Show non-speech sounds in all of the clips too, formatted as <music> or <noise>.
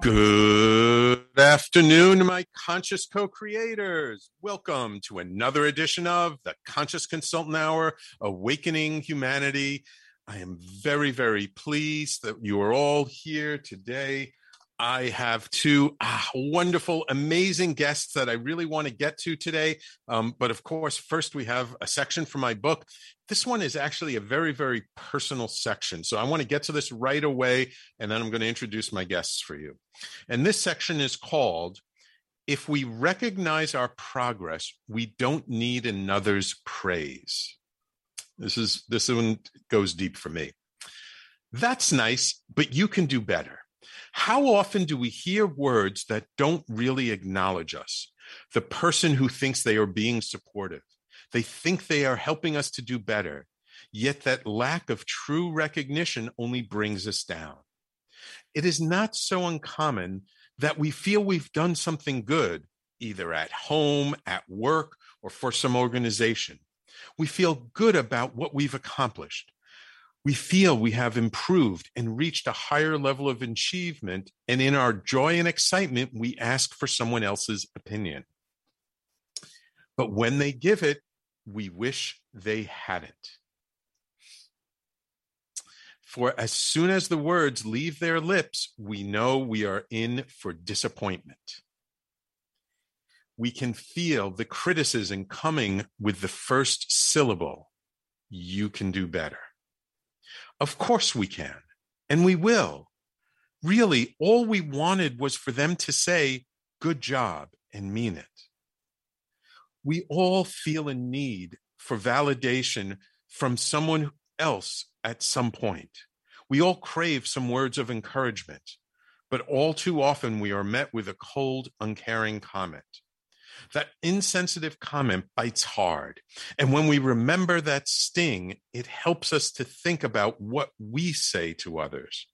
Good afternoon, my conscious co creators. Welcome to another edition of the Conscious Consultant Hour Awakening Humanity. I am very, very pleased that you are all here today. I have two ah, wonderful, amazing guests that I really want to get to today. Um, but of course, first we have a section from my book. This one is actually a very, very personal section. So I want to get to this right away, and then I'm going to introduce my guests for you. And this section is called If We Recognize Our Progress, We Don't Need Another's Praise. This is this one goes deep for me. That's nice, but you can do better. How often do we hear words that don't really acknowledge us? The person who thinks they are being supportive, they think they are helping us to do better, yet that lack of true recognition only brings us down. It is not so uncommon that we feel we've done something good, either at home, at work, or for some organization. We feel good about what we've accomplished we feel we have improved and reached a higher level of achievement. And in our joy and excitement, we ask for someone else's opinion. But when they give it, we wish they hadn't. For as soon as the words leave their lips, we know we are in for disappointment. We can feel the criticism coming with the first syllable you can do better. Of course we can, and we will. Really, all we wanted was for them to say, good job, and mean it. We all feel a need for validation from someone else at some point. We all crave some words of encouragement, but all too often we are met with a cold, uncaring comment. That insensitive comment bites hard. And when we remember that sting, it helps us to think about what we say to others.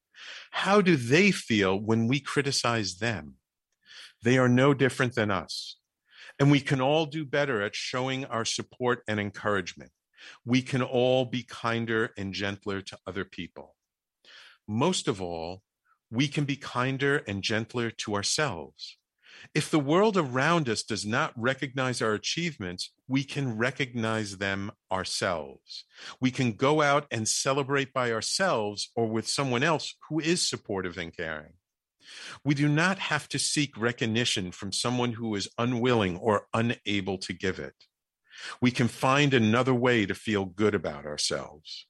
How do they feel when we criticize them? They are no different than us. And we can all do better at showing our support and encouragement. We can all be kinder and gentler to other people. Most of all, we can be kinder and gentler to ourselves. If the world around us does not recognize our achievements, we can recognize them ourselves. We can go out and celebrate by ourselves or with someone else who is supportive and caring. We do not have to seek recognition from someone who is unwilling or unable to give it. We can find another way to feel good about ourselves.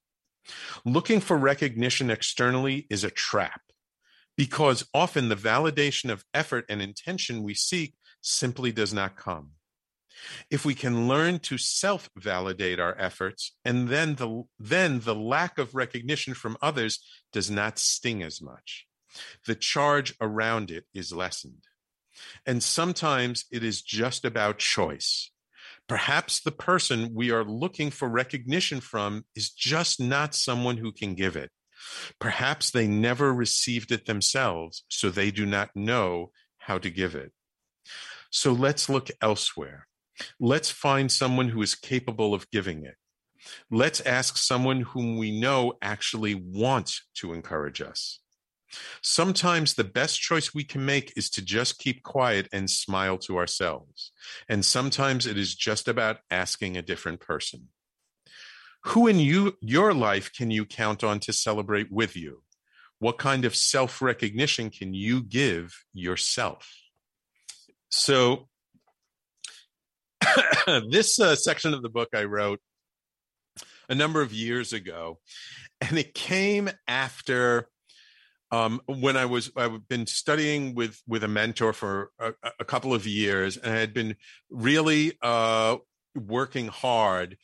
Looking for recognition externally is a trap because often the validation of effort and intention we seek simply does not come. If we can learn to self validate our efforts, and then the, then the lack of recognition from others does not sting as much. The charge around it is lessened. And sometimes it is just about choice. Perhaps the person we are looking for recognition from is just not someone who can give it. Perhaps they never received it themselves, so they do not know how to give it. So let's look elsewhere. Let's find someone who is capable of giving it. Let's ask someone whom we know actually wants to encourage us. Sometimes the best choice we can make is to just keep quiet and smile to ourselves. And sometimes it is just about asking a different person. Who in you, your life can you count on to celebrate with you? What kind of self recognition can you give yourself? So, <coughs> this uh, section of the book I wrote a number of years ago, and it came after um, when I was I've been studying with with a mentor for a, a couple of years, and I had been really uh, working hard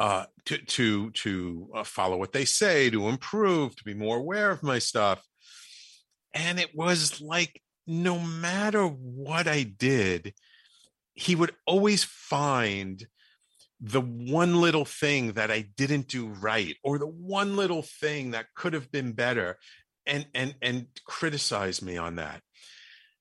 uh, to to to uh, follow what they say, to improve, to be more aware of my stuff, and it was like no matter what I did, he would always find the one little thing that I didn't do right or the one little thing that could have been better and and and criticize me on that.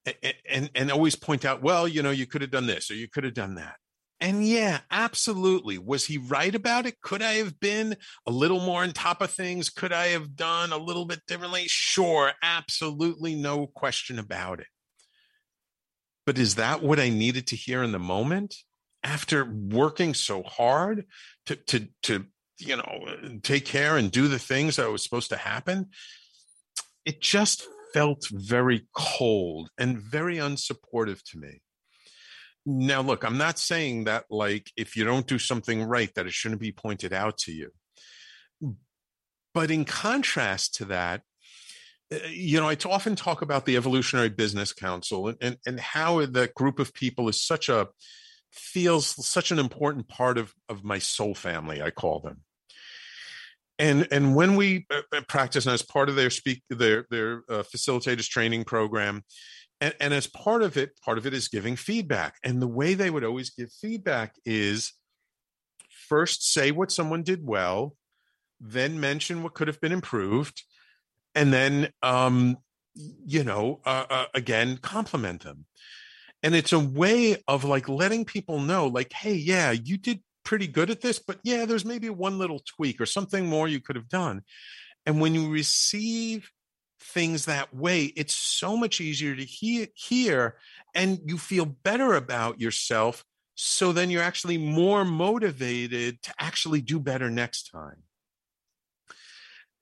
And, and and always point out well you know you could have done this or you could have done that and yeah absolutely. Was he right about it? Could i have been a little more on top of things? Could i have done a little bit differently? Sure absolutely no question about it. But is that what i needed to hear in the moment? After working so hard to to to you know take care and do the things that was supposed to happen it just felt very cold and very unsupportive to me. Now, look, I'm not saying that, like, if you don't do something right, that it shouldn't be pointed out to you. But in contrast to that, eh, you know, I often talk about the Evolutionary Business Council and, and, and how that group of people is such a, feels such an important part of, of my soul family, I call them and and when we uh, uh, practice and as part of their speak their their uh, facilitators training program and, and as part of it part of it is giving feedback and the way they would always give feedback is first say what someone did well then mention what could have been improved and then um you know uh, uh, again compliment them and it's a way of like letting people know like hey yeah you did pretty good at this, but yeah, there's maybe one little tweak or something more you could have done. And when you receive things that way, it's so much easier to hear, hear and you feel better about yourself. So then you're actually more motivated to actually do better next time.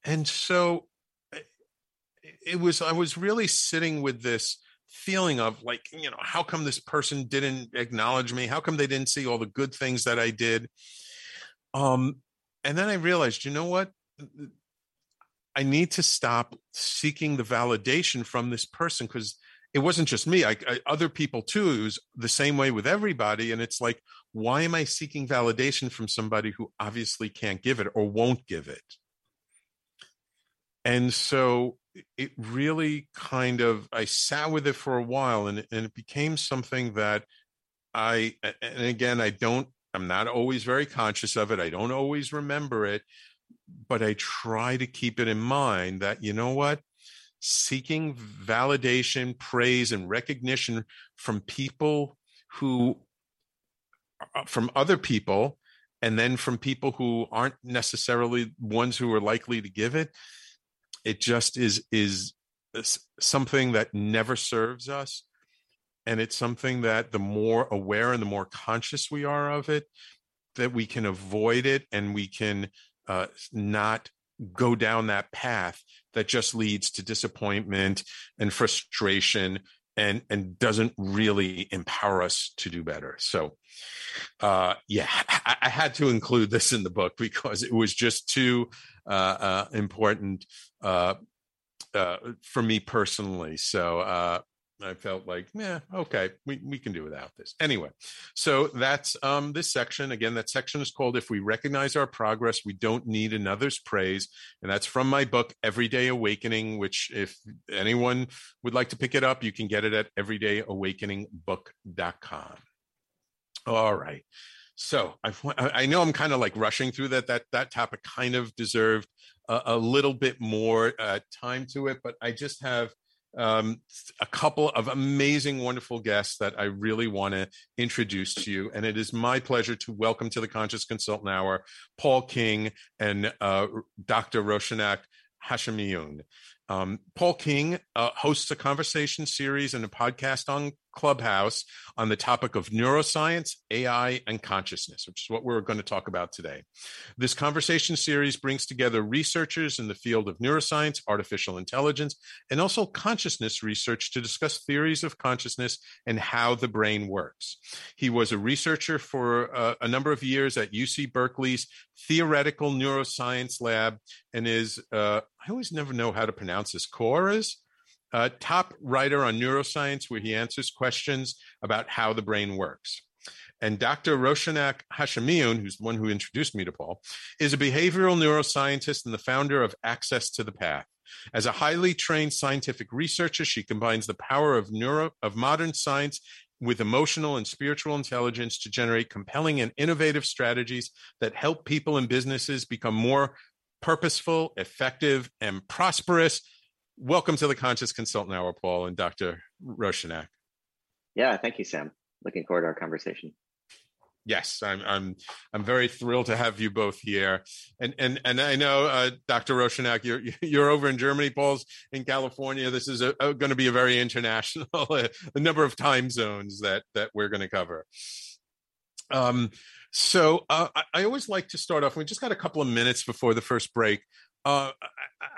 And so eh, it was, I was really sitting with this feeling of like you know how come this person didn't acknowledge me how come they didn't see all the good things that i did um and then i realized you know what i need to stop seeking the validation from this person because it wasn't just me I, I, other people too it was the same way with everybody and it's like why am i seeking validation from somebody who obviously can't give it or won't give it and so it really kind of I sat with it for a while and and it became something that I and again I don't I'm not always very conscious of it. I don't always remember it, but I try to keep it in mind that you know what? Seeking validation, praise and recognition from people who uh, from other people and then from people who aren't necessarily ones who are likely to give it it just is is something that never serves us and it's something that the more aware and the more conscious we are of it that we can avoid it and we can uh, not go down that path that just leads to disappointment and frustration and and doesn't really empower us to do better so uh yeah I, I had to include this in the book <laughs> because it was just too uh, uh important uh, uh, for me personally. So uh, I felt like, yeah, okay, we, we can do without this. Anyway, so that's um, this section. Again, that section is called If We Recognize Our Progress, We Don't Need Another's Praise. And that's from my book, Everyday Awakening, which, if anyone would like to pick it up, you can get it at everydayawakeningbook.com. All right. So I've, I know I'm kind of like rushing through that. That that topic kind of deserved a, a little bit more uh, time to it, but I just have um, a couple of amazing, wonderful guests that I really want to introduce to you. And it is my pleasure to welcome to the Conscious Consultant Hour Paul King and uh, Dr. Rowshanak Hashemiyoon. Um, Paul King uh, hosts a conversation series and a podcast on Clubhouse on the topic of neuroscience, AI, and consciousness, which is what we're going to talk about today. This conversation series brings together researchers in the field of neuroscience, artificial intelligence, and also consciousness research to discuss theories of consciousness and how the brain works. He was a researcher for uh, a number of years at UC Berkeley's Theoretical Neuroscience Lab and is, uh, I always never know how to pronounce this, Quora's? Uh, top writer on neuroscience, where he answers questions about how the brain works. And Dr. Rowshanak Hashemiyoon, who's the one who introduced me to Paul, is a behavioral neuroscientist and the founder of Access to the Path. As a highly trained scientific researcher, she combines the power of neuro of modern science with emotional and spiritual intelligence to generate compelling and innovative strategies that help people and businesses become more purposeful, effective, and prosperous welcome to the Conscious Consultant Hour, Paul and Dr. Rowshanak. Yeah, thank you, Sam. Looking forward to our conversation. Yes, I'm. I'm. I'm very thrilled to have you both here, and and and I know, uh, Dr. Rowshanak, you're you're over in Germany. Paul's in California. This is going to be a very international, <laughs> a number of time zones that that we're going to cover. Um, so uh, I, I, always like to start off. We just got a couple of minutes before the first break uh,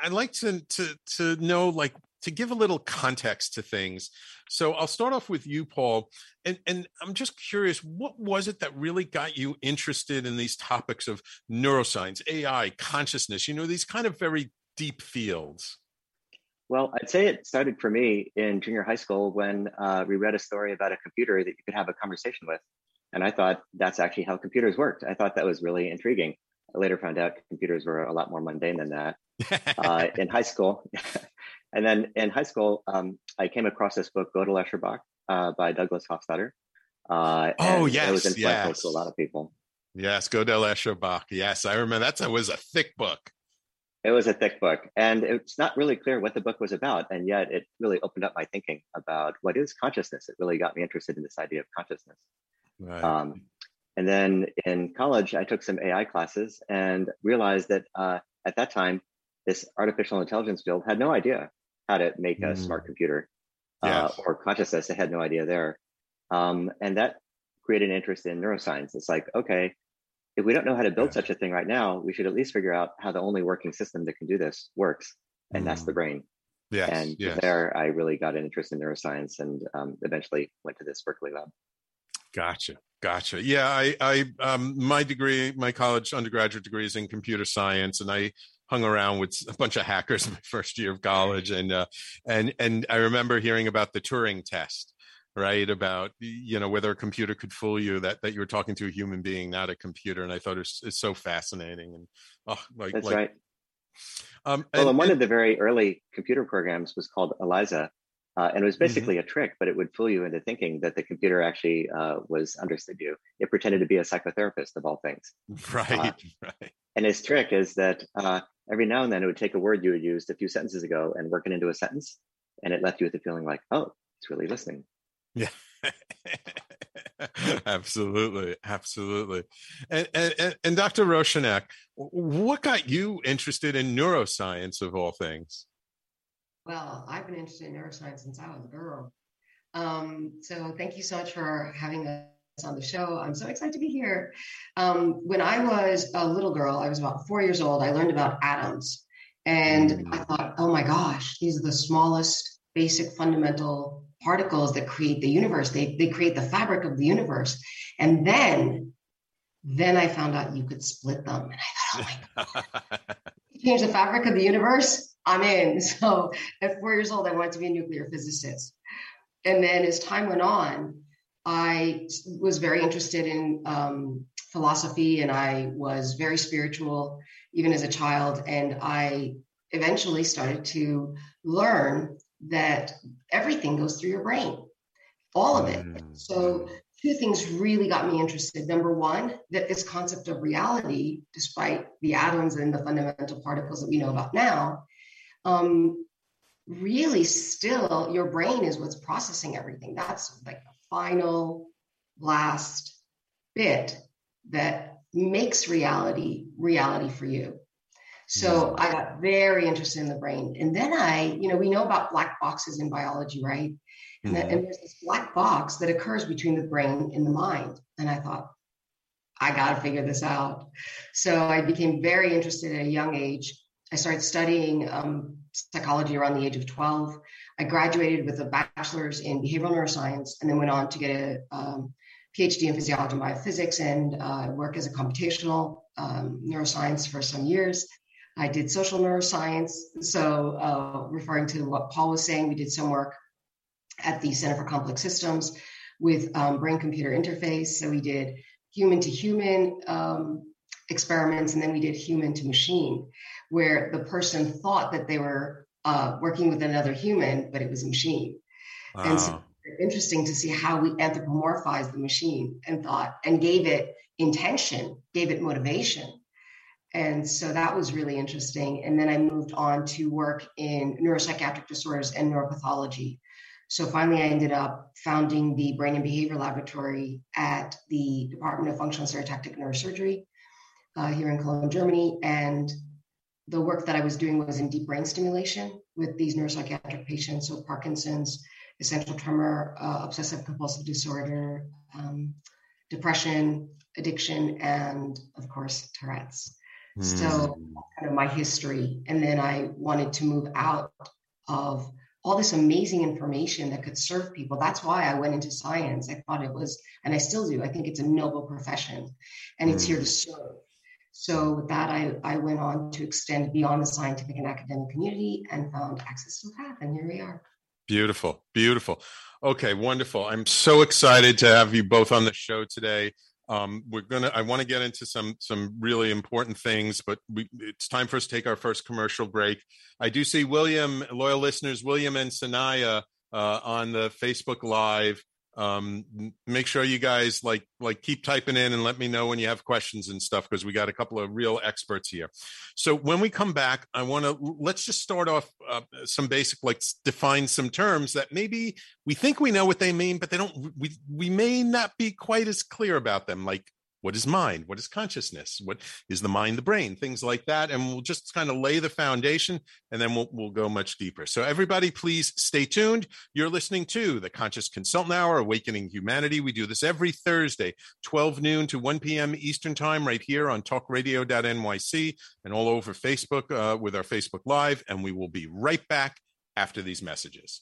I, would like to to to know like to give a little context to things. So I'll start off with you, Paul, and and I'm just curious, what was it that really got you interested in these topics of neuroscience, AI, consciousness? You know, these kind of very deep fields. Well, I'd say it started for me in junior high school when uh, we read a story about a computer that you could have a conversation with. And I thought that's actually how computers worked. I thought that was really intriguing. I later found out computers were a lot more mundane than that. <laughs> uh, in high school, <laughs> and then in high school, um, I came across this book, Gödel Escher Bach, uh, by Douglas Hofstadter. Uh, oh yes, it was influential yes. to a lot of people. Yes, Gödel Escher Bach. Yes, I remember that. was a thick book. It was a thick book, and it's not really clear what the book was about, and yet it really opened up my thinking about what is consciousness. It really got me interested in this idea of consciousness. Right. Um, and then in college, I took some AI classes and realized that uh, at that time, this artificial intelligence field had no idea how to make a mm. smart computer uh, or consciousness. They had no idea there. Um, and that created an interest in neuroscience. It's like, okay, if we don't know how to build such a thing right now, we should at least figure out how the only working system that can do this works. And mm. that's the mm. brain. Yes, and yes. there, I really got an interest in neuroscience and um, eventually went to this Berkeley lab. Gotcha. Gotcha. Yeah, I, I, um, my degree, my college undergraduate degree is in computer science, and I hung around with a bunch of hackers in <laughs> my first year of college, and uh, and and I remember hearing about the Turing test, right? About you know whether a computer could fool you, that that you were talking to a human being, not a computer, and I thought it was it's so fascinating, and oh, like that's like, right. Um, well, and, one and, of the very early computer programs was called ELIZA, uh, and it was mm-hmm. basically mm-hmm. a trick, but it would fool you into thinking that the computer actually uh, was understood you. It pretended to be a psychotherapist of all things. <laughs> Right, uh, right. And his trick is that uh, every now and then it would take a word you had used a few sentences ago and work it into a sentence, and it left you with the feeling like, oh, it's really listening. Yeah. <laughs> absolutely, absolutely. And, and, and Dr. Rowshanak, what got you interested in neuroscience of all things? Well, I've been interested in neuroscience since I was a girl. Um, so thank you so much for having us on the show. I'm so excited to be here. Um, when I was a little girl, I was about four years old, I learned about atoms. And mm. I thought, oh my gosh, these are the smallest, basic, fundamental particles that create the universe. They, they create the fabric of the universe. And then, then I found out you could split them. And I thought, oh my <laughs> God, change the fabric of the universe? I'm in. <laughs> So at four years old, I wanted to be a nuclear physicist. And then as time went on, I was very interested in um, philosophy and I was very spiritual even as a child. And I eventually started to learn that everything goes through your brain, all of it. Mm. So, two things really got me interested. Number one, that this concept of reality, despite the atoms and the fundamental particles that we know about now, um, really still your brain is what's processing everything. That's like the final last bit that makes reality reality for you. So I got very interested in the brain. And then I, you know, we know about black boxes in biology, right? And, mm-hmm. and there's this black box that occurs between the brain and the mind. And I thought, I got to figure this out. So I became very interested at a young age. I started studying um, psychology around the age of 12. I graduated with a bachelor's in behavioral neuroscience and then went on to get a um, PhD in physiology and biophysics and uh, work as a computational um, neuroscience for some years. I did social neuroscience. So, uh, referring to what Paul was saying, we did some work at the Center for Complex Systems with um, brain computer interface. So, we did human to human um, experiments, and then we did human to machine, where the person thought that they were uh, working with another human, but it was a machine. Wow. And so, interesting to see how we anthropomorphized the machine and thought and gave it intention, gave it motivation and so that was really interesting. And then I moved on to work in neuropsychiatric disorders and neuropathology. So finally, I ended up founding the Brain and Behavior Laboratory at the Department of Functional Stereotactic Neurosurgery uh, here in Cologne, Germany. And the work that I was doing was in deep brain stimulation with these neuropsychiatric patients, so Parkinson's, essential tremor, uh, obsessive compulsive disorder, um, depression, addiction, and of course, Tourette's. Mm. So kind of my history. And then I wanted to move out of all this amazing information that could serve people. That's why I went into science. I thought it was, and I still do, I think it's a noble profession and it's mm. here to serve. So with that, I, I went on to extend beyond the scientific and academic community and found access to path. And here we are. Beautiful, beautiful. Okay, wonderful. I'm so excited to have you both on the show today. Um, we're gonna. I want to get into some some really important things, but we, it's time for us to take our first commercial break. I do see William, loyal listeners, William and Sanaya uh, on the Facebook Live um, make sure you guys like like keep typing in and let me know when you have questions and stuff because we got a couple of real experts here. So when we come back i want to let's just start off uh, some basic like define some terms that maybe we think we know what they mean but they don't we we may not be quite as clear about them. Like what is mind? What is consciousness? What is the mind the brain? Things like that and we'll just kind of lay the foundation and then we'll, we'll go much deeper. So everybody please stay tuned. You're listening to the conscious consultant hour awakening humanity. We do this every thursday 12 noon to 1 p.m eastern time right here on talkradio.nyc and all over facebook uh, with our facebook live and we will be right back after these messages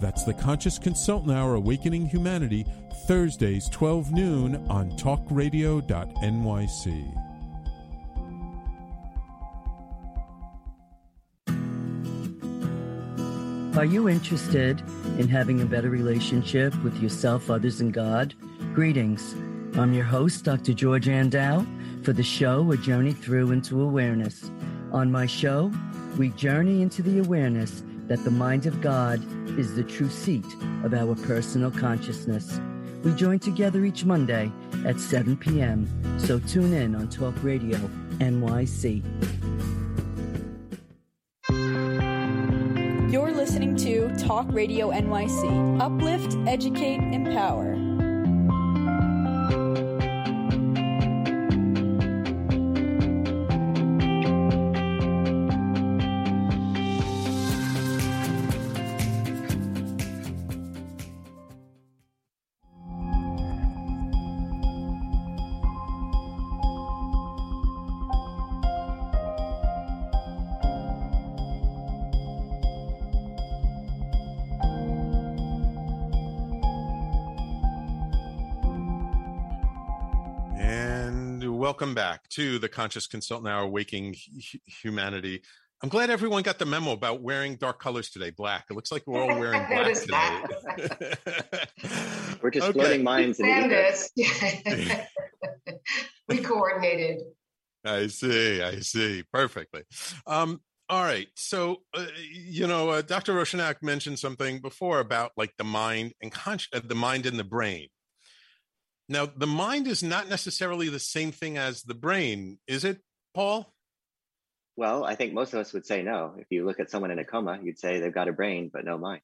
That's The Conscious Consultant Hour Awakening Humanity, Thursdays, 12 noon on talkradio.nyc. Are you interested in having a better relationship with yourself, others, and God? Greetings. I'm your host, Dr. George Andow, for the show A Journey Through into Awareness. On my show, we journey into the awareness that the mind of God is the true seat of our personal consciousness. We join together each Monday at 7 p.m., so tune in on Talk Radio NYC. You're listening to Talk Radio NYC. Uplift, educate, empower. Welcome back to the Conscious Consultant Hour, Waking Humanity. I'm glad everyone got the memo about wearing dark colors today, black. It looks like we're all wearing <laughs> black today. <laughs> we're just okay. floating minds in the <laughs> we coordinated. I see. I see. Perfectly. Um, all right. So, uh, you know, uh, Dr. Rowshanak mentioned something before about like the mind and con- uh, the mind and the brain. Now, the mind is not necessarily the same thing as the brain, is it, Paul? Well, I think most of us would say no. If you look at someone in a coma, you'd say they've got a brain, but no mind.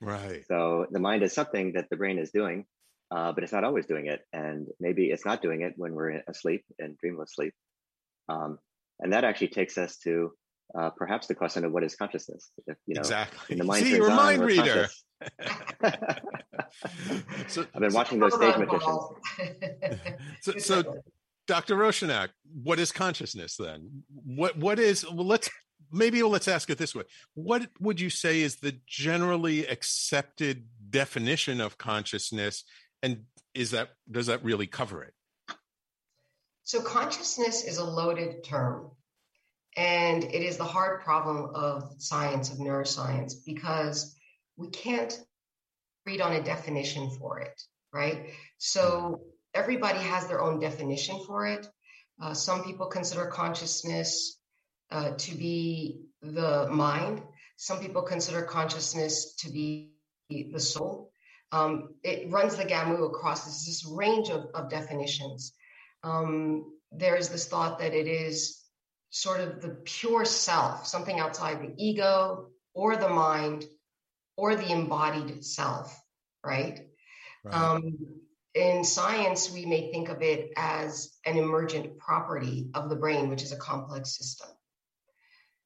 Right. So the mind is something that the brain is doing, uh, but it's not always doing it. And maybe it's not doing it when we're asleep and dreamless sleep. Um, and that actually takes us to uh, perhaps the question of what is consciousness. If, you know, exactly. The mind See, you're a mind reader. <laughs> <laughs> so, I've been watching those stage magicians. <laughs> so, so, Dr. Rowshanak, what is consciousness then? What what is well let's maybe let's ask it this way. What would you say is the generally accepted definition of consciousness and is that does that really cover it? So consciousness is a loaded term. And it is the hard problem of science, of neuroscience, because we can't read on a definition for it, right? So everybody has their own definition for it. Uh, some people consider consciousness uh, to be the mind. Some people consider consciousness to be the soul. Um, it runs the gamut across this, this range of, of definitions. Um, there is this thought that it is sort of the pure self, something outside the ego or the mind or the embodied self, right? right. Um, in science, we may think of it as an emergent property of the brain, which is a complex system.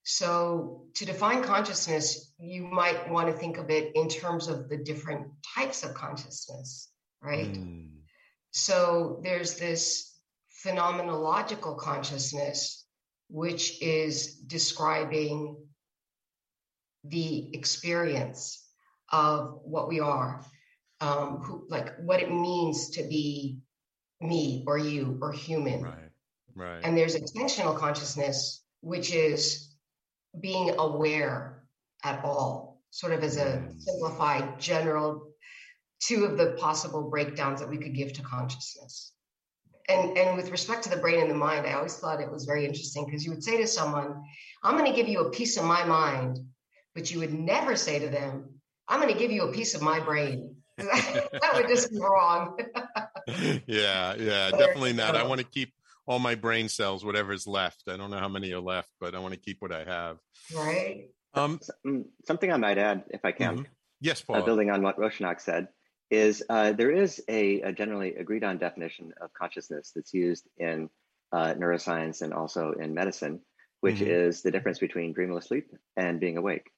So, to define consciousness, you might want to think of it in terms of the different types of consciousness, right? Mm. So, there's this phenomenological consciousness, which is describing the experience of what we are um, who, like what it means to be me or you or human. Right. Right. And there's extensional consciousness, which is being aware at all, sort of as a mm. simplified general two of the possible breakdowns that we could give to consciousness. And, and with respect to the brain and the mind, I always thought it was very interesting because you would say to someone, I'm going to give you a piece of my mind, but you would never say to them, I'm going to give you a piece of my brain. <laughs> that would just be wrong. <laughs> yeah, yeah, <laughs> definitely not. I want to keep all my brain cells, whatever's left. I don't know how many are left, but I want to keep what I have. Right. Um, mm, Something I might add, if I can. Mm-hmm. Yes, Paul. Uh, building on what Rowshanak said, is uh, there is a, a, generally agreed on definition of consciousness that's used in uh, neuroscience and also in medicine, which mm-hmm. is the difference between dreamless sleep and being awake.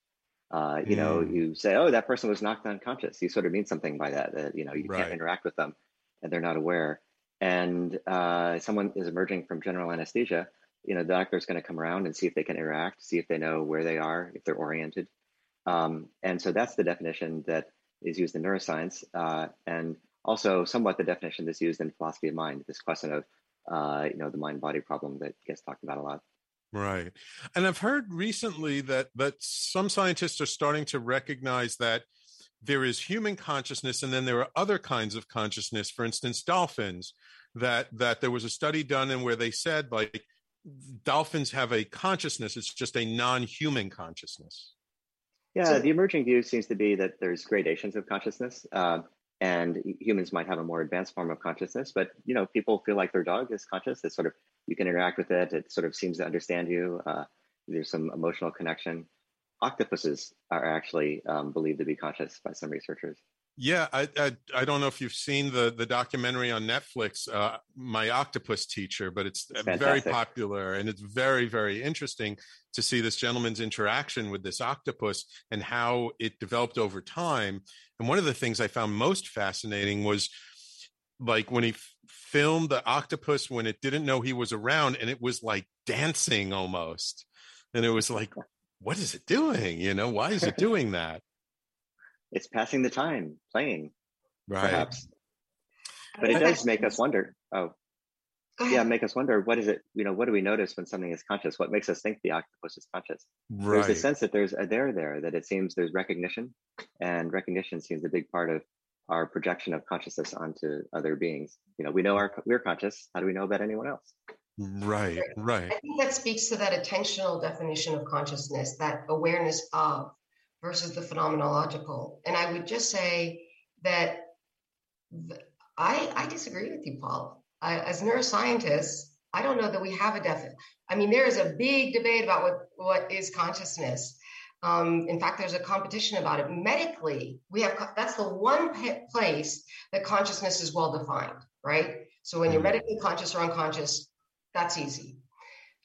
Uh, you mm. know, you say, "Oh, that person was knocked unconscious." You sort of mean something by that. That you know, you right. can't interact with them, and they're not aware. And uh, someone is emerging from general anesthesia. You know, the doctor is going to come around and see if they can interact, see if they know where they are, if they're oriented. Um, and so that's the definition that is used in neuroscience, uh, and also somewhat the definition that's used in philosophy of mind. This question of, uh, you know, the mind-body problem that gets talked about a lot. Right. And I've heard recently that that some scientists are starting to recognize that there is human consciousness and then there are other kinds of consciousness, for instance, dolphins, that that there was a study done and where they said like dolphins have a consciousness, it's just a non-human consciousness. Yeah, so, the emerging view seems to be that there's gradations of consciousness. Uh, and humans might have a more advanced form of consciousness but you know people feel like their dog is conscious. It's sort of you can interact with it. It sort of seems to understand you. Uh, there's some emotional connection. Octopuses are actually um, believed to be conscious by some researchers yeah, I, I, I don't know if you've seen the the documentary on Netflix, uh, My Octopus Teacher, but it's Fantastic. very popular and it's very very interesting to see this gentleman's interaction with this octopus and how it developed over time. And one of the things I found most fascinating was like when he f- filmed the octopus when it didn't know he was around and it was like dancing almost, and it was like, what is it doing? You know, why is it <laughs> doing that? It's passing the time playing, right. perhaps. But it does make us wonder. Oh, yeah make us wonder what is it you know what do we notice when something is conscious what makes us think the octopus is conscious right. there's a sense that there's a there there that it seems there's recognition and recognition seems a big part of our projection of consciousness onto other beings you know we know our we're conscious how do we know about anyone else right right i think that speaks to that attentional definition of consciousness that awareness of versus the phenomenological and i would just say that I, I disagree with you, Paul. I, as neuroscientists, I don't know that we have a definite. I mean, there is a big debate about what, what is consciousness. Um, in fact, there's a competition about it. Medically, we have that's the one place that consciousness is well defined, right? So when you're mm-hmm. medically conscious or unconscious, that's easy.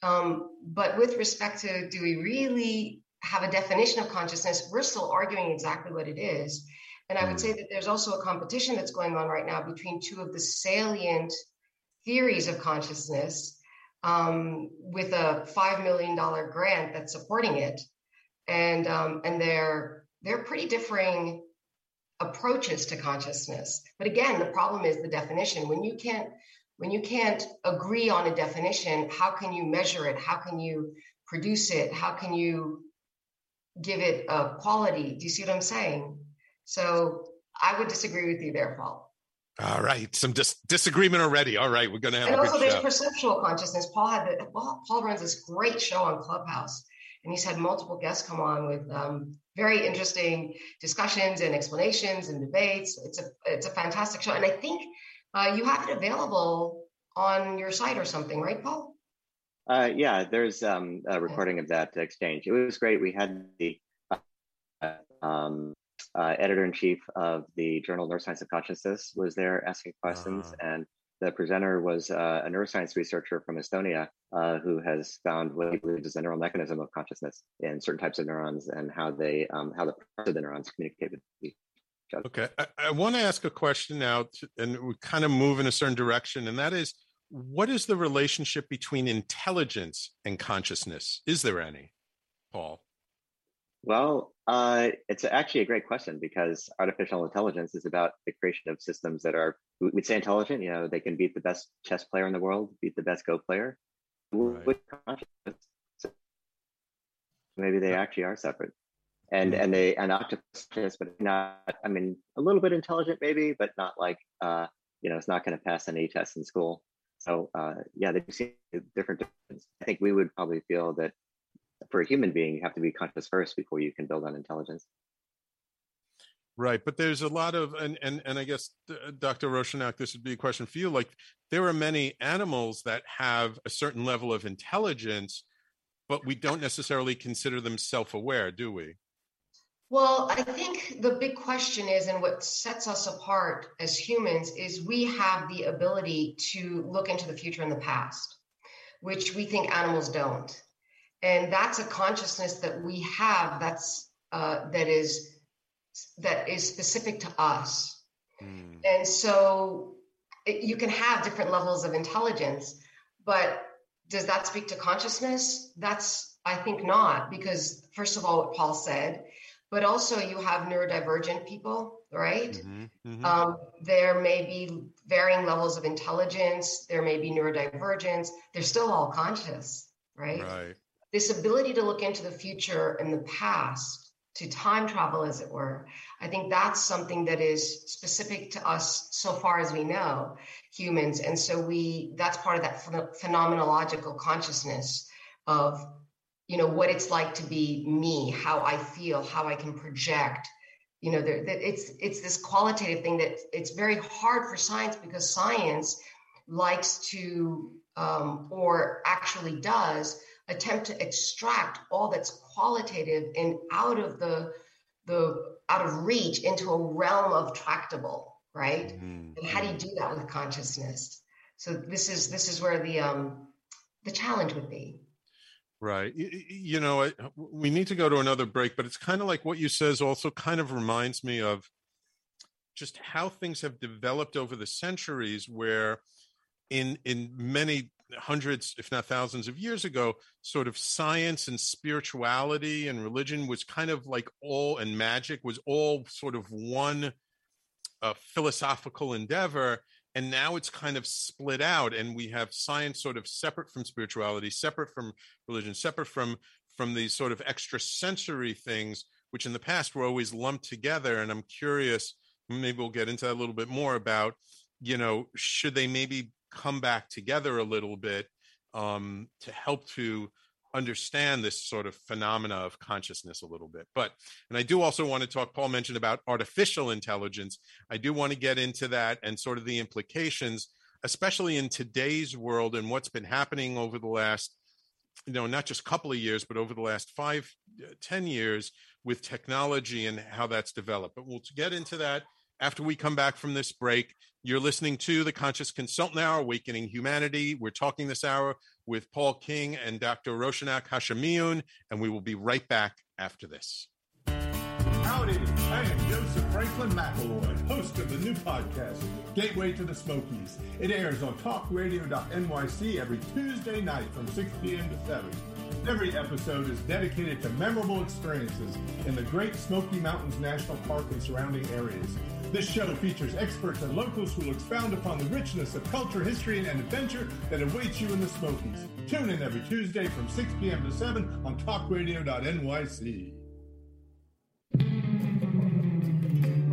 Um, but with respect to do we really have a definition of consciousness, we're still arguing exactly what it is. And I would say mm. that there's also a competition that's going on right now between two of the salient theories of consciousness um, with a $5 million grant that's supporting it. And, um, and they're, they're pretty differing approaches to consciousness. But again, the problem is the definition. When you can't, when you can't agree on a definition, how can you measure it? How can you produce it? How can you give it a quality? Do you see what I'm saying? So I would disagree with you there, Paul. All right, some dis- disagreement already. All right, we're going to have. And also, there's show. perceptual consciousness. Paul had the, Paul, Paul runs this great show on Clubhouse, and he's had multiple guests come on with um, very interesting discussions and explanations and debates. It's a it's a fantastic show, and I think uh, you have it available on your site or something, right, Paul? Uh, yeah, there's um, a recording of that exchange. It was great. We had the uh, um, uh, editor in chief of the journal Neuroscience of Consciousness was there asking questions, uh-huh. and the presenter was uh, a neuroscience researcher from Estonia uh, who has found what he believes is a neural mechanism of consciousness in certain types of neurons and how they um, how the parts of the neurons communicate with each other. Okay, I, I want to ask a question now, to, and we kind of move in a certain direction, and that is, what is the relationship between intelligence and consciousness? Is there any, Paul? Well, uh, it's actually a great question because artificial intelligence is about the creation of systems that are, we'd say intelligent, you know, they can beat the best chess player in the world, beat the best Go player right. with consciousness. Maybe they actually are separate. And, mm-hmm. and they, an octopus, but not, I mean, a little bit intelligent maybe, but not like, uh, you know, it's not going to pass any test in school. So uh, yeah, they see different. I think we would probably feel that for a human being, you have to be conscious first before you can build on intelligence. Right, but there's a lot of and and and I guess Dr. Rowshanak, this would be a question for you. Like there are many animals that have a certain level of intelligence, but we don't necessarily consider them self-aware, do we? Well, I think the big question is, and what sets us apart as humans is we have the ability to look into the future and the past, which we think animals don't. And that's a consciousness that we have that's uh, that is that is specific to us. Mm. and so it, you can have different levels of intelligence but does that speak to consciousness? That's i think not because first of all what paul said but also you have neurodivergent people right? Mm-hmm, mm-hmm. Um, there may be varying levels of intelligence there may be neurodivergence they're still all conscious right? Right. This ability to look into the future and the past to time travel as it were i think that's something that is specific to us so far as we know humans. And so we that's part of that ph- phenomenological consciousness of you know what it's like to be me how i feel how i can project. You know there, that it's it's this qualitative thing that it's very hard for science because science likes to um, or actually does attempt to extract all that's qualitative and out of the the out of reach into a realm of tractable right? Mm-hmm. and how do you do that with consciousness? So this is this is where the um the challenge would be right you, know we need to go to another break but it's kind of like what you says also kind of reminds me of just how things have developed over the centuries where in in many hundreds, if not thousands of years ago, sort of science and spirituality and religion was kind of like all, and magic was all sort of one uh, philosophical endeavor. And now it's kind of split out and we have science sort of separate from spirituality separate from religion separate from from these sort of extrasensory things which in the past were always lumped together and i'm curious maybe we'll get into that a little bit more about you know should they maybe come back together a little bit um, to help to understand this sort of phenomena of consciousness a little bit. But, and I do also want to talk, Paul mentioned about artificial intelligence. I do want to get into that and sort of the implications, especially in today's world and what's been happening over the last, you know, not just couple of years, but over the last five, uh, years with technology and how that's developed. But we'll get into that after we come back from this break. You're listening to the Conscious Consultant Hour, Awakening Humanity. We're talking this hour with Paul King and Dr. Rowshanak Hashemiyoon, and we will be right back after this. Howdy, I am Joseph Franklin McElroy, host of the new podcast, Gateway to the Smokies. It airs on talkradio.nyc every Tuesday night from 6 p.m. to 7. Every episode is dedicated to memorable experiences in the Great Smoky Mountains National Park and surrounding areas. This show features experts and locals who will expound upon the richness of culture, history, and adventure that awaits you in the Smokies. Tune in every Tuesday from 6 p.m. to 7 on talkradio.nyc.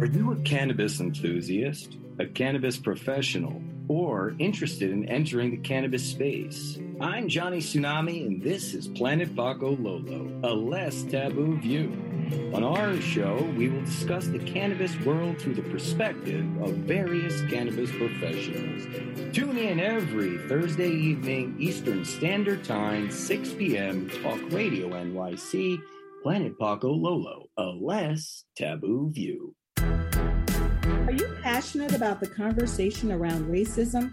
Are you a cannabis enthusiast, a cannabis professional, or interested in entering the cannabis space? I'm Johnny Tsunami, and this is Planet Pakalolo, a less taboo view. On our show, we will discuss the cannabis world through the perspective of various cannabis professionals. Tune in every Thursday evening, Eastern Standard Time, 6 p.m., Talk Radio NYC, Planet Pakalolo, a less taboo view. Are you passionate about the conversation around racism?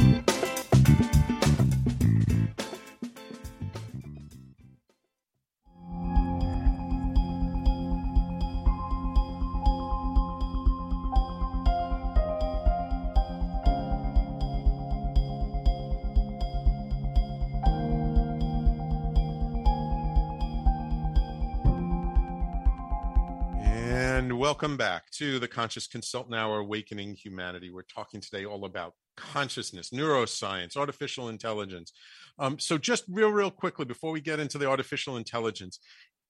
Welcome back to the Conscious Consultant Hour Awakening Humanity. We're talking today all about consciousness, neuroscience, artificial intelligence. Um, so, just real, real quickly before we get into the artificial intelligence,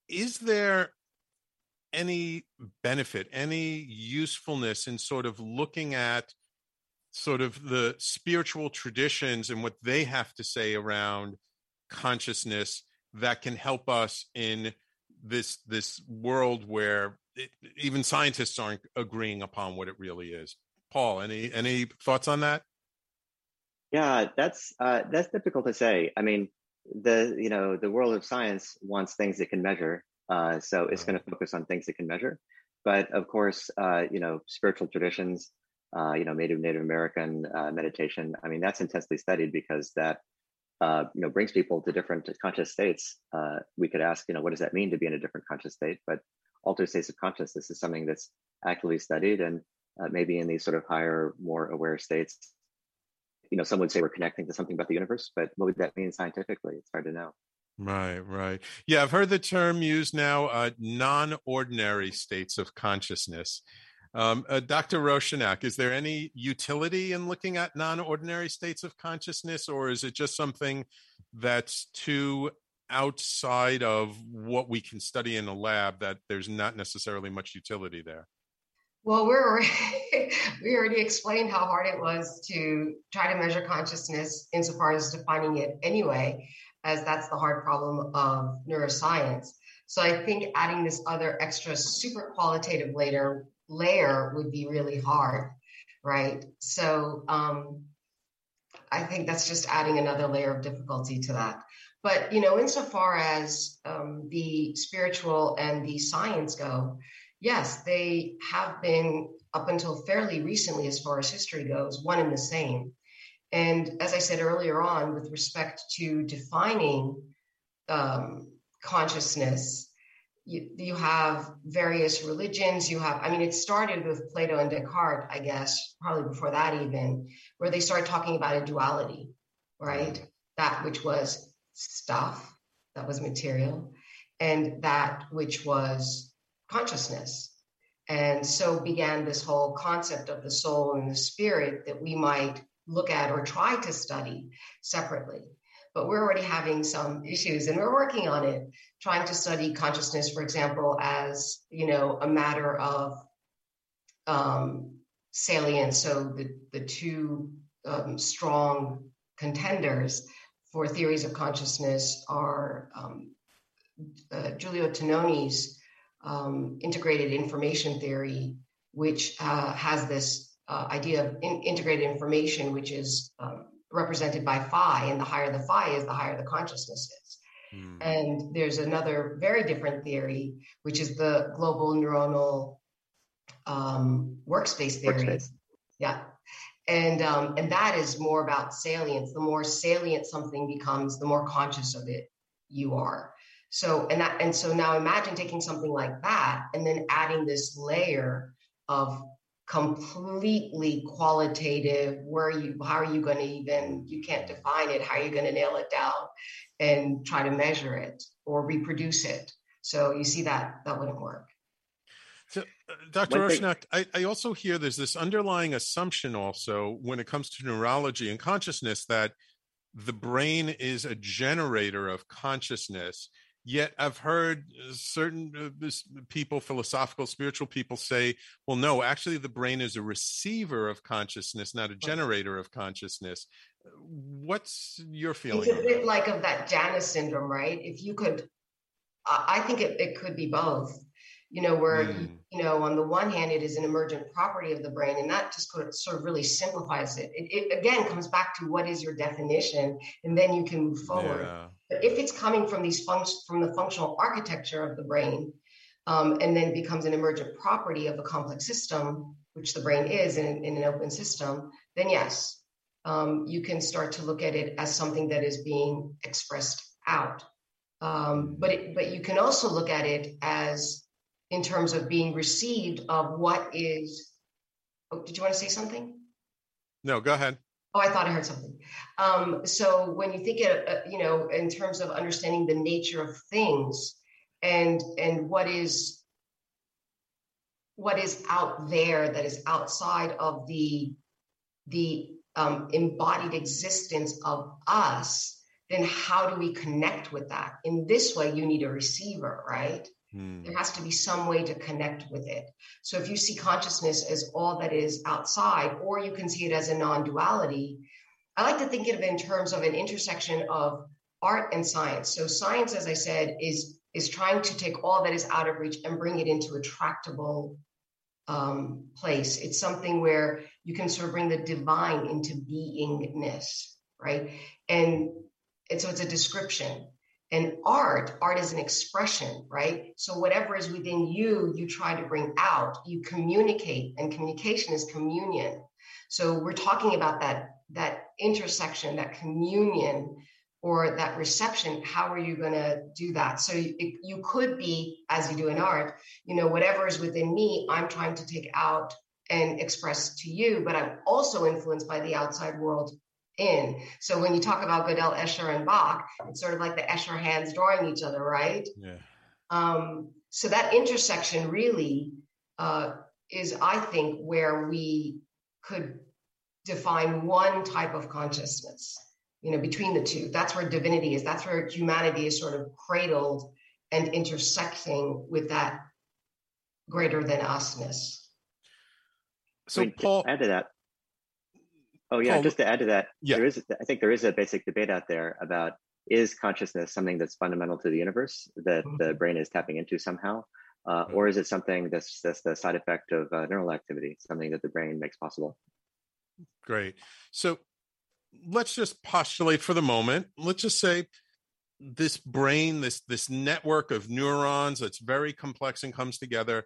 is there any benefit, any usefulness in sort of looking at sort of the spiritual traditions and what they have to say around consciousness that can help us in this this world where it, even scientists aren't agreeing upon what it really is. Paul, any any thoughts on that? Yeah, that's uh, that's difficult to say. I mean, the you know the world of science wants things it can measure, uh, so it's going to focus on things it can measure. But of course, uh, you know, spiritual traditions, uh, you know, Native Native American uh, meditation. I mean, that's intensely studied because that uh, you know brings people to different conscious states. uh, we could ask, you know, what does that mean to be in a different conscious state? But altered states of consciousness. Is something that's actively studied and uh, maybe in these sort of higher more aware states you know some would say we're connecting to something about the universe but what would that mean scientifically? It's hard to know. Right right. Yeah i've heard the term used now uh, non-ordinary states of consciousness. Um, uh, dr Rowshanak is there any utility in looking at non-ordinary states of consciousness or is it just something that's too outside of what we can study in a lab that there's not necessarily much utility there? Well, we're already, <laughs> we already explained how hard it was to try to measure consciousness insofar as defining it anyway, as that's the hard problem of neuroscience. So I think adding this other extra super qualitative layer layer would be really hard, right? So um, I think that's just adding another layer of difficulty to that. But you know, insofar as um, the spiritual and the science go, yes, they have been up until fairly recently, as far as history goes, one and the same. And as I said earlier on, with respect to defining um, consciousness, you, you, have various religions. You have, I mean, it started with Plato and Descartes, I guess, probably before that even, where they started talking about a duality, right? That which was stuff, that was material, and that which was consciousness. And so began this whole concept of the soul and the spirit that we might look at or try to study separately. But we're already having some <laughs> issues and we're working on it, trying to study consciousness, for example, as you know, a matter of um, salience. So the, the two um, strong contenders for theories of consciousness are um, uh, Giulio Tononi's um, integrated information theory, which uh, has this uh, idea of in- integrated information, which is um, represented by phi, and the higher the phi is, the higher the consciousness is. Mm. And there's another very different theory, which is the global neuronal um, workspace theory. Workspace. Yeah. And um, and that is more about salience. The more salient something becomes, the more conscious of it you are. So and that and so now imagine taking something like that and then adding this layer of completely qualitative where you how are you going to even you can't define it how are you going to nail it down and try to measure it or reproduce it so you see that that wouldn't work Dr. Rowshanak, I, I also hear there's this underlying assumption also when it comes to neurology and consciousness that the brain is a generator of consciousness Yet I've heard uh, certain uh, people, philosophical, spiritual people say, well, no, actually, the brain is a receiver of consciousness, not a generator of consciousness. What's your feeling? It's a bit like of that Janus syndrome, right? If you could, I think it, it could be both you know where mm. You know on the one hand it is an emergent property of the brain and that just sort of really simplifies it. it. it again comes back to what is your definition and then you can move forward yeah. but if it's coming from these functions from the functional architecture of the brain um, and then becomes an emergent property of a complex system which the brain is in, in an open system then yes um, you can start to look at it as something that is being expressed out um, but it, but you can also look at it as in terms of being received of what is. Oh, did you want to say something? No, go ahead. Oh, I thought I heard something. Um, so when you think of, uh, you know, in terms of understanding the nature of things and and what is what is out there that is outside of the the um, embodied existence of us, then how do we connect with that? In this way, you need a receiver, right? Hmm. There has to be some way to connect with it. So if you see consciousness as all that is outside, or you can see it as a non duality, I like to think of it in terms of an intersection of art and science. So science, as I said, is is trying to take all that is out of reach and bring it into a tractable um, place. It's something where you can sort of bring the divine into beingness, right? And and so it's a description. And art, art is an expression, right? So whatever is within you, you try to bring out, you communicate, and communication is communion. So we're talking about that, that intersection, that communion or that reception. How are you going to do that? So you, you could be, as you do in art, you know, whatever is within me, I'm trying to take out and express to you, but I'm also influenced by the outside world in. So when you talk about Gödel, Escher, and Bach, it's sort of like the Escher hands drawing each other, right? Yeah. Um, so that intersection really uh, is, I think, where we could define one type of consciousness. you know, between the two. That's where divinity is. That's where humanity is sort of cradled and intersecting with that greater than usness. So, Paul, add to that. Oh yeah, Paul, just to add to that, yeah. there is. I think there is a basic debate out there about is consciousness something that's fundamental to the universe that mm-hmm. the brain is tapping into somehow, uh, or is it something that's that's the side effect of uh, neural activity, something that the brain makes possible? Great. So let's just postulate for the moment. Let's just say this brain, this this network of neurons that's very complex and comes together,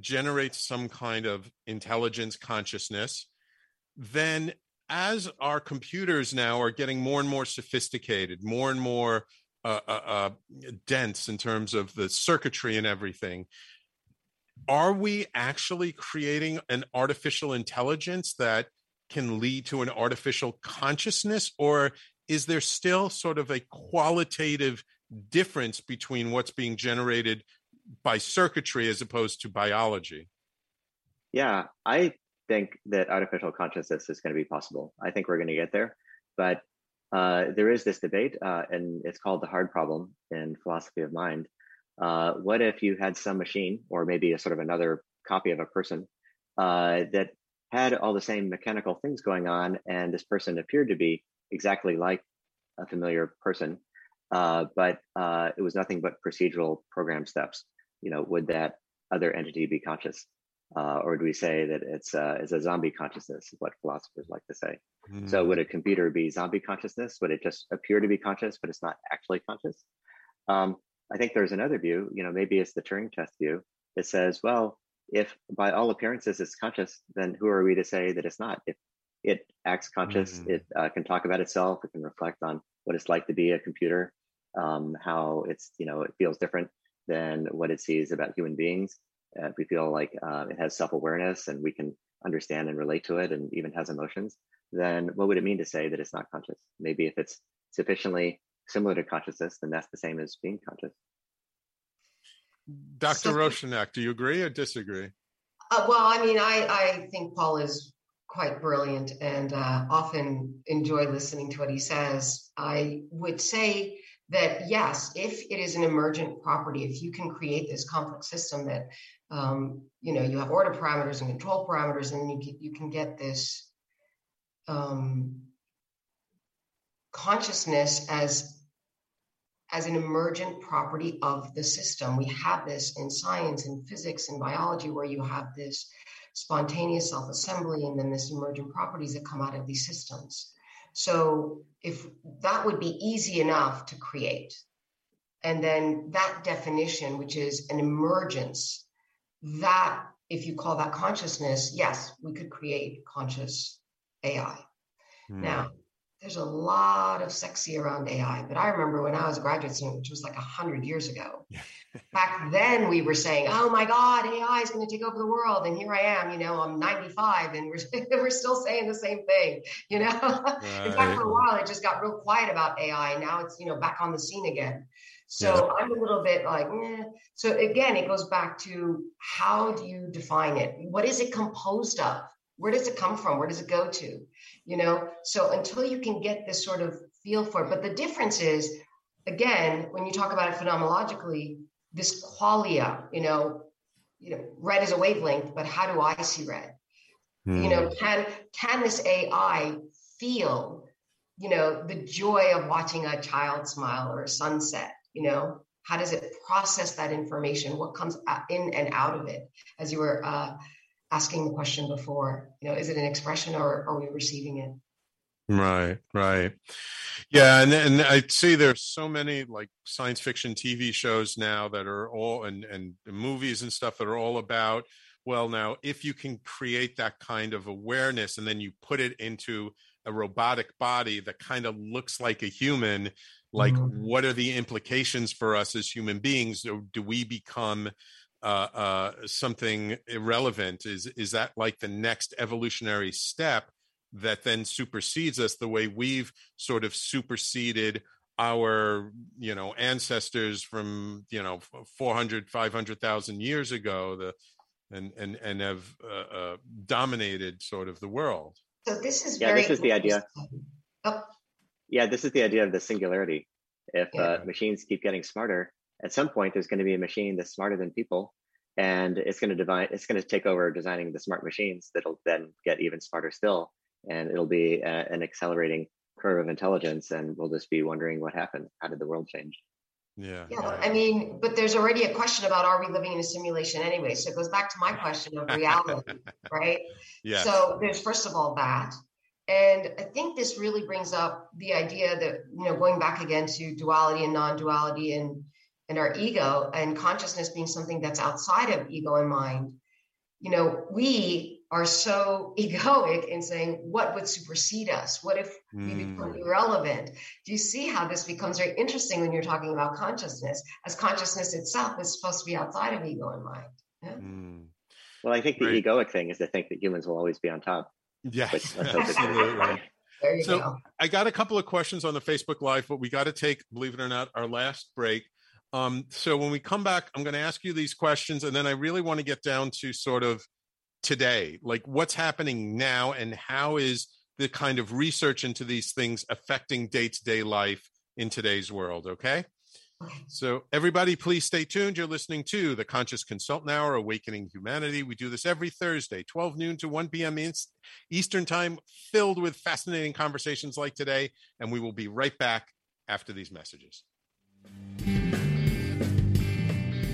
generates some kind of intelligence, consciousness. Then, as our computers now are getting more and more sophisticated, more and more uh, uh, uh, dense in terms of the circuitry and everything, are we actually creating an artificial intelligence that can lead to an artificial consciousness? Or is there still sort of a qualitative difference between what's being generated by circuitry as opposed to biology? Yeah i think that artificial consciousness is going to be possible. I think we're going to get there. But uh, there is this debate uh, and it's called the hard problem in philosophy of mind. Uh, what if you had some machine or maybe a sort of another copy of a person uh, that had all the same mechanical things going on, and this person appeared to be exactly like a familiar person, uh, but uh, it was nothing but procedural program steps. You know, would that other entity be conscious, uh, or do we say that it's uh, it's a zombie consciousness? Is what philosophers like to say. Mm. So, would a computer be zombie consciousness? Would it just appear to be conscious, but it's not actually conscious? Um, I think there's another view. You know, maybe it's the Turing test view. It says, well, if by all appearances it's conscious, then who are we to say that it's not? If it acts conscious, mm-hmm. it uh, can talk about itself, it can reflect on what it's like to be a computer, um, how it's, you know, it feels different than what it sees about human beings. Uh, if we feel like uh, it has self awareness and we can understand and relate to it and even has emotions, then what would it mean to say that it's not conscious? Maybe if it's sufficiently similar to consciousness, then that's the same as being conscious. Dr. So, Rowshanak, do you agree or disagree? Uh, well, I mean, I, I think Paul is quite brilliant and uh, often enjoy listening to what he says. I would say that yes, if it is an emergent property, if you can create this complex system that um, you know you have order parameters and control parameters, and you can, you can get this um, consciousness as as an emergent property of the system. We have this in science in physics in biology, where you have this spontaneous self assembly and then this emergent properties that come out of these systems. So, if that would be easy enough to create, and then that definition, which is an emergence, that if you call that consciousness, yes, we could create conscious AI. Mm. Now, there's a lot of sexy around AI, but I remember when I was a graduate student, which was like a hundred years ago. <laughs> Back then, we were saying, "Oh my God, AI is going to take over the world," and here I am. You know, I'm 95, and we're <laughs> we're still saying the same thing. You know, right. in fact, for a while, it just got real quiet about AI. Now it's you know back on the scene again. So yeah. I'm a little bit like, eh. so again, it goes back to how do you define it? What is it composed of? Where does it come from? Where does it go to? You know, so until you can get this sort of feel for it, but the difference is, again, when you talk about it phenomenologically, this qualia, you know, you know, red is a wavelength, but how do I see red? Mm. You know, hmm. can can this AI feel, you know, the joy of watching a child smile or a sunset? You know, how does it process that information? What comes in and out of it? As you were uh, asking the question before you know is it an expression or are we receiving it? Right right. Yeah and and i see there's so many like science fiction tv shows now that are all and and movies and stuff that are all about well now if you can create that kind of awareness and then you put it into a robotic body that kind of looks like a human like mm-hmm. what are the implications for us as human beings? Do, do we become uh, uh, something irrelevant? Is is that like the next evolutionary step that then supersedes us the way we've sort of superseded our you know ancestors from you know 400 500,000 years ago the and and and have uh, uh, dominated sort of the world so this is yeah this is the idea oh Yeah, this is the idea of the singularity. If yeah. uh, machines keep getting smarter, at some point there's going to be a machine that's smarter than people, and it's going to divide. It's going to take over designing the smart machines that'll then get even smarter still, and it'll be a, an accelerating curve of intelligence, and we'll just be wondering what happened. How did the world change? Yeah. Yeah. I mean, but there's already a question about are we living in a simulation anyway? So it goes back to my question of reality, <laughs> right? Yeah. So there's first of all that. And I think this really brings up the idea that, you know, going back again to duality and non-duality and and our ego and consciousness being something that's outside of ego and mind. You know, we are so <laughs> egoic in saying what would supersede us what if mm. we become hmm. irrelevant do you see how this becomes very interesting when you're talking about consciousness as consciousness itself is supposed to be outside of ego and mind yeah? mm. well i think the right. egoic thing is to think that humans will always be on top yes <laughs> absolutely so go. i got a couple of questions on the facebook live but we got to take believe it or not our last break um, so when we come back i'm going to ask you these questions and then i really want to get down to sort of today like what's happening now and how is the kind of research into these things affecting day-to-day life in today's world okay? So everybody please stay tuned. You're listening to the conscious consultant hour awakening humanity. We do this every thursday 12 noon to 1 p.m eastern time filled with fascinating conversations like today and we will be right back after these messages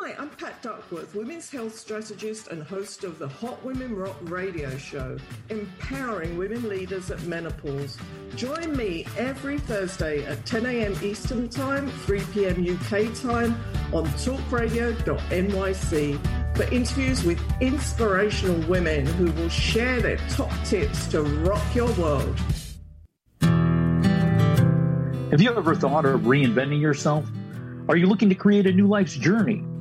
Hi, I'm Pat Duckworth, women's health strategist and host of the Hot Women Rock radio show, empowering women leaders at menopause. Join me every Thursday at 10 a.m. Eastern Time, 3 p.m. UK time on talkradio.nyc for interviews with inspirational women who will share their top tips to rock your world. Have you ever thought of reinventing yourself? Are you looking to create a new life's journey?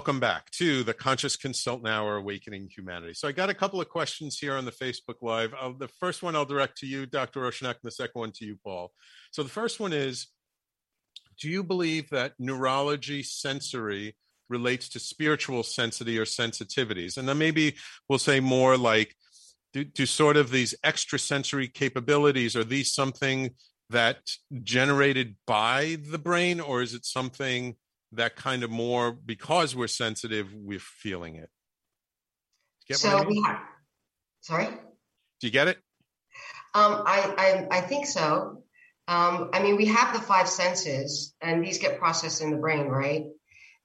Welcome back to the Conscious Consultant Hour Awakening Humanity. So, I got a couple of questions here on the Facebook Live. The first one I'll direct to you, Dr. Rowshanak, and the second one to you, Paul. So, the first one is Do you believe that neurology sensory relates to spiritual sensitivity or sensitivities? And then maybe we'll say more like, do, do sort of these extrasensory capabilities, are these something that generated by the brain, or is it something? That kind of more because we're sensitive, we're feeling it. So I mean? we have, sorry. Do you get it? Um, I, I I think so. Um, I mean, we have the five senses, and these get processed in the brain, right?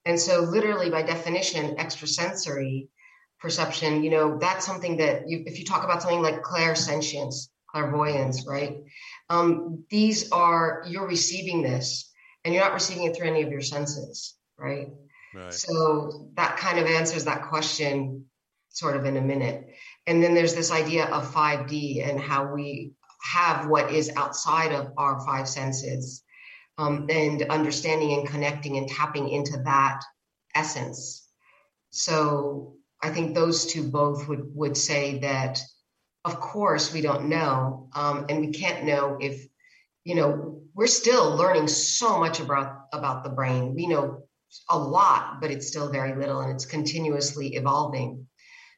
And so, literally, by definition, extrasensory perception, you know, that's something that you, if you talk about something like clairsentience, clairvoyance, right? Um, these are you're receiving this and you're not receiving it through any of your senses, right? right? So that kind of answers that question sort of in a minute. And then there's this idea of 5D and how we have what is outside of our five senses um, and understanding and connecting and tapping into that essence. So I think those two both would would say that of course, we don't know. Um, and we can't know if, you know, we're still learning so much about, about the brain. We know a lot, but it's still very little and it's continuously evolving.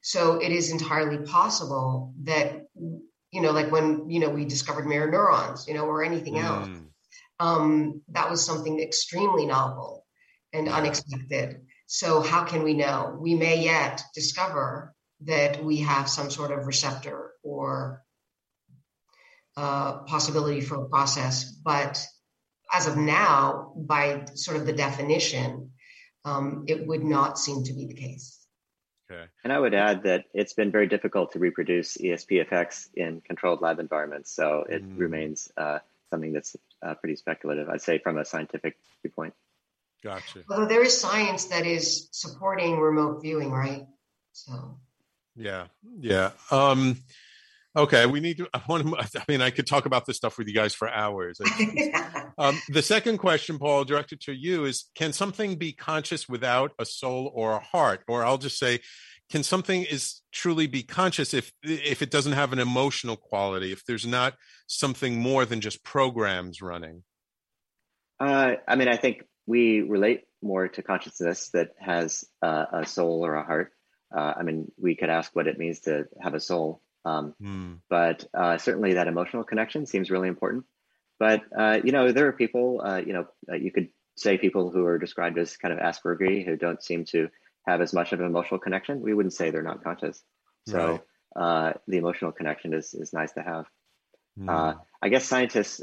So it is entirely possible that, you know, like when, you know, we discovered mirror neurons, you know, or anything mm. else, um, that was something extremely novel and unexpected. So how can we know? We may yet discover that we have some sort of receptor or uh, possibility for a process, but as of now, by sort of the definition, um, it would not seem to be the case. Okay. And I would add that it's been very difficult to reproduce ESP effects in controlled lab environments, so it mm. remains uh, something that's uh, pretty speculative, I'd say, from a scientific viewpoint. Gotcha. Although there is science that is supporting remote viewing, right? So. Yeah, yeah. Um, okay, we need to. <laughs> I want to. I mean, I could talk about this stuff with you guys for hours. <laughs> um, the second question, Paul, directed to you, is: Can something be conscious without a soul or a heart? Or I'll just say, can something is truly be conscious if if it doesn't have an emotional quality? If there's not something more than just programs running? Uh, I mean, I think we relate more to consciousness that has uh, a soul or a heart. Uh, I mean, we could ask what it means to have a soul, um, mm. but uh, certainly that emotional connection seems really important. But uh, you know, there are people, uh, you know, uh, you could say people who are described as kind of Aspergery who don't seem to have as much of an emotional connection. We wouldn't say they're not conscious. So right. the emotional connection is is nice to have. Mm. I guess scientists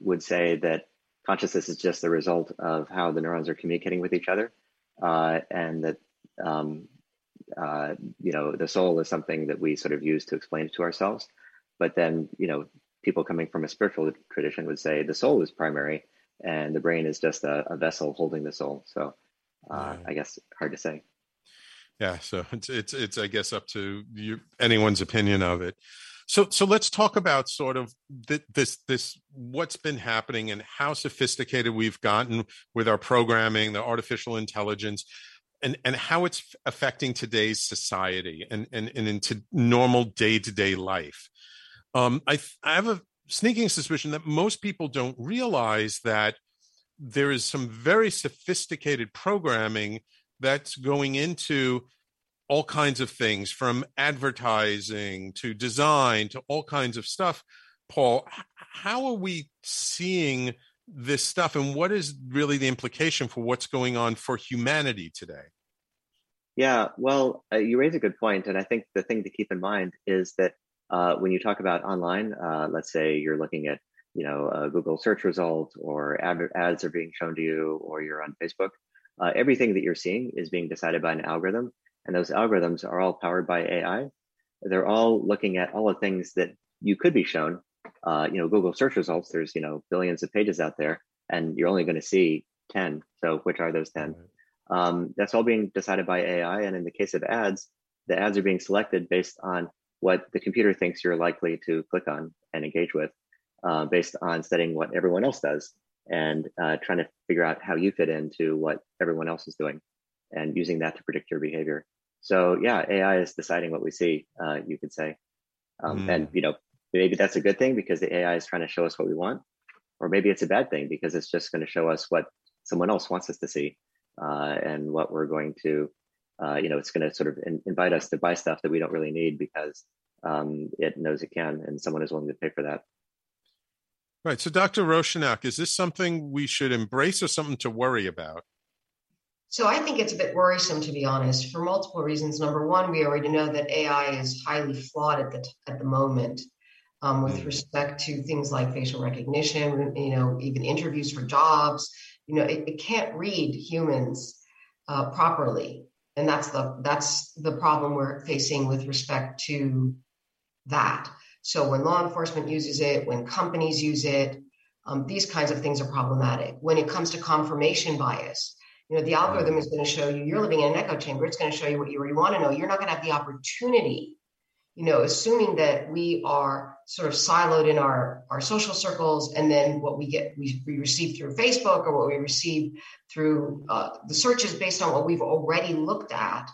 would say that consciousness is just the result of how the neurons are communicating with each other, uh, and that um, uh, you know the soul is something that we sort of use to explain it to ourselves. But then you know people coming from a spiritual tradition would say the soul is primary, and the brain is just a, a vessel holding the soul. So uh, I guess hard to say. Yeah, so it's it's it's I guess up to you anyone's opinion of it. So, so let's talk about sort of th- this, this, what's been happening and how sophisticated we've gotten with our programming, the artificial intelligence, and, and how it's affecting today's society and, and, and into normal day to day life. Um, I, I have a sneaking suspicion that most people don't realize that there is some very sophisticated programming that's going into all kinds of things from advertising to design to all kinds of stuff. Paul, how are we seeing this stuff and what is really the implication for what's going on for humanity today? Yeah, well, uh, you raise a good point, and I think the thing to keep in mind is that uh, when you talk about online, uh, let's say you're looking at you know a Google search result or ad- ads are being shown to you, or you're on Facebook, uh, everything that you're seeing is being decided by an algorithm, and those algorithms are all powered by AI. They're all looking at all the things that you could be shown. Uh, you know, Google search results, there's, you know, billions of pages out there, and you're only going to see 10. So which are those 10? Um, that's all being decided by AI. And in the case of ads, the ads are being selected based on what the computer thinks you're likely to click on and engage with, uh, based on studying what everyone else does and uh, trying to figure out how you fit into what everyone else is doing and using that to predict your behavior. So yeah, AI is deciding what we see. Uh, you could say, um, mm. and you know maybe that's a good thing because the AI is trying to show us what we want, or maybe it's a bad thing because it's just going to show us what someone else wants us to see, uh, and what we're going to, uh, you know, it's going to sort of in, invite us to buy stuff that we don't really need because um, it knows it can, and someone is willing to pay for that. Right. So, Dr. Rowshanak, is this something we should embrace or something to worry about? So I think it's a bit worrisome, to be honest, for multiple reasons. Number one, we already know that AI is highly flawed at the at the moment um, with mm. respect to things like facial recognition. You know, even interviews for jobs. You know, it, it can't read humans uh, properly, and that's the that's the problem we're facing with respect to that. So when law enforcement uses it, when companies use it, um, these kinds of things are problematic. When it comes to confirmation bias you know, the algorithm is going to show you, you're living in an echo chamber. It's going to show you what you already want to know. You're not going to have the opportunity, you know, assuming that we are sort of siloed in our, our social circles. And then what we get, we, we receive through Facebook or what we receive through uh, the searches based on what we've already looked at,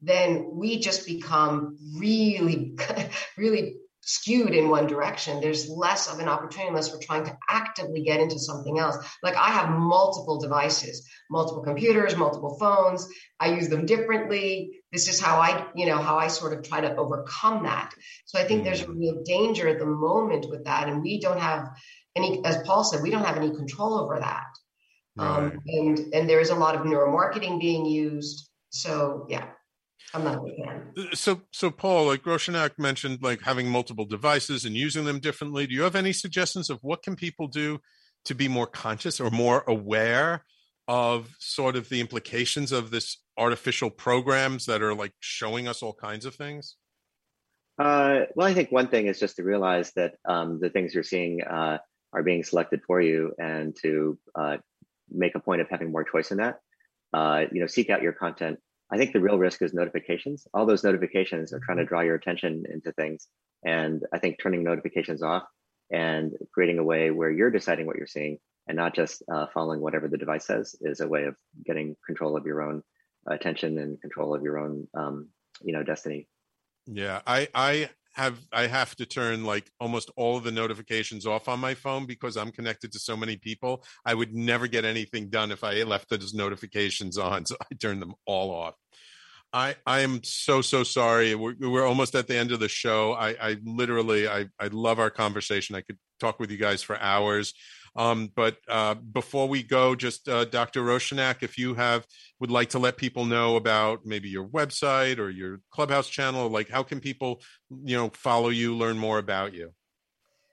then we just become really, <laughs> really skewed in one direction. There's less of an opportunity unless we're trying to actively get into something else. Like I have multiple devices, multiple computers, multiple phones. I use them differently. This is how I, you know, how I sort of try to overcome that. So I think there's a real danger at the moment with that. And we don't have any, as Paul said, we don't have any control over that. Um, right. Um, and and there is a lot of neuromarketing being used. So yeah, I'm not a fan. Uh, so so Paul, like Rowshanak mentioned, like having multiple devices and using them differently. Do you have any suggestions of what can people do to be more conscious or more aware of sort of the implications of this artificial programs that are like showing us all kinds of things? Uh, well, I think one thing is just to realize that um, the things you're seeing uh, are being selected for you, and to uh, make a point of having more choice in that. Uh, you know, seek out your content. I think the real risk is notifications. All those notifications are trying to draw your attention into things, and I think turning notifications off and creating a way where you're deciding what you're seeing and not just uh, following whatever the device says is a way of getting control of your own attention and control of your own, um, you know, destiny. Yeah, I I have I have to turn like almost all of the notifications off on my phone because I'm connected to so many people. I would never get anything done if I left those notifications on, <laughs> so I turn them all off. I I am so so sorry. We're, we're almost at the end of the show. I I literally I I love our conversation. I could talk with you guys for hours. Um, but uh, before we go, just uh, Dr. Rowshanak, if you have would like to let people know about maybe your website or your clubhouse channel, like how can people, you know, follow you, learn more about you?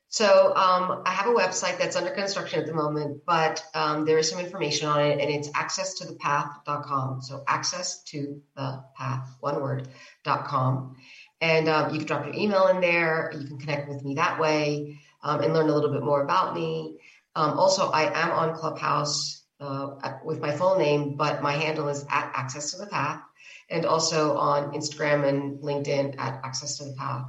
So um, I have a website that's under construction at the moment, but um, there is some information on it, and it's access to the path.com. So access to the path, one word, dot com. And um, you can drop your email in there. You can connect with me that way um, and learn a little bit more about me. Um, also, I am on Clubhouse uh, with my full name, but my handle is at Access to the Path, and also on Instagram and LinkedIn at Access to the Path.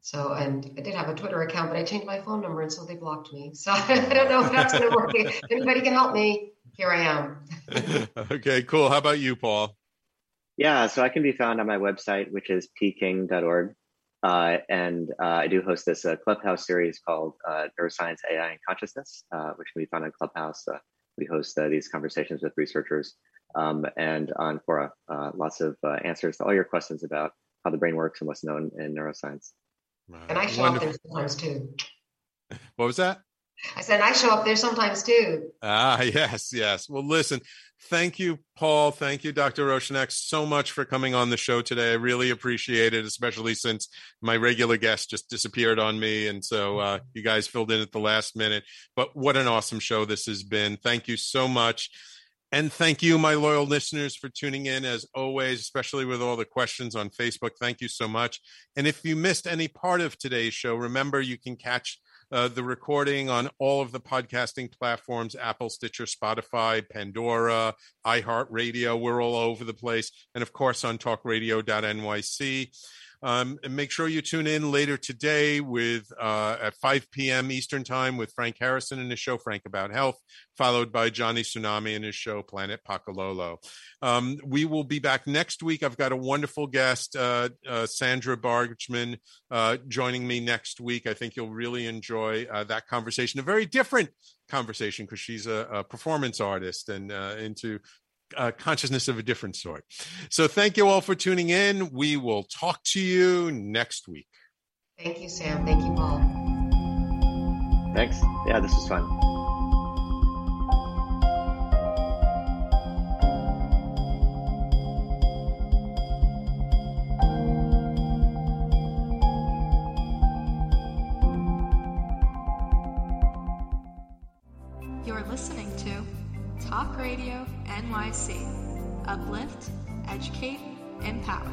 So, and I did have a Twitter account, but I changed my phone number, and so they blocked me. So <laughs> I don't know if that's going to work. if anybody can help me, here I am. <laughs> okay, cool. How about you, Paul? Yeah, so I can be found on my website, which is pking.org. Uh, and uh, I do host this uh, Clubhouse series called uh, Neuroscience, AI, and Consciousness, uh, which can be found on Clubhouse. Uh, we host these conversations with researchers um, and on Quora, lots of answers to all your questions about how the brain works and what's known in neuroscience. And I show Wonderful. up there sometimes too. What was that? I said I show up there sometimes too. Ah, yes, yes. Well, listen, thank you, Paul. Thank you, Dr. Rowshanak, so much for coming on the show today. I really appreciate it, especially since my regular guest just disappeared on me. And so uh, you guys filled in at the last minute. But what an awesome show this has been. Thank you so much. And thank you, my loyal listeners, for tuning in as always, especially with all the questions on Facebook. Thank you so much. And if you missed any part of today's show, remember you can catch uh, the recording on all of the podcasting platforms Apple, Stitcher, Spotify, Pandora, iHeartRadio. We're all over the place. And of course, on talkradio.nyc. Um, and make sure you tune in later today with uh, at 5 p.m. Eastern Time with Frank Harrison and his show Frank About Health, followed by Johnny Tsunami and his show Planet Pakalolo. Um, we will be back next week. I've got a wonderful guest, uh, uh, Sandra Bargman, uh, joining me next week. I think you'll really enjoy uh, that conversation. A very different conversation because she's a, a, performance artist and uh, into uh, consciousness of a different sort. So thank you all for tuning in. We will talk to you next week. Thank you, Sam. Thank you, Paul. Thanks. Yeah, this was fun. You're listening to Talk Radio NYC. Uplift, educate, empower.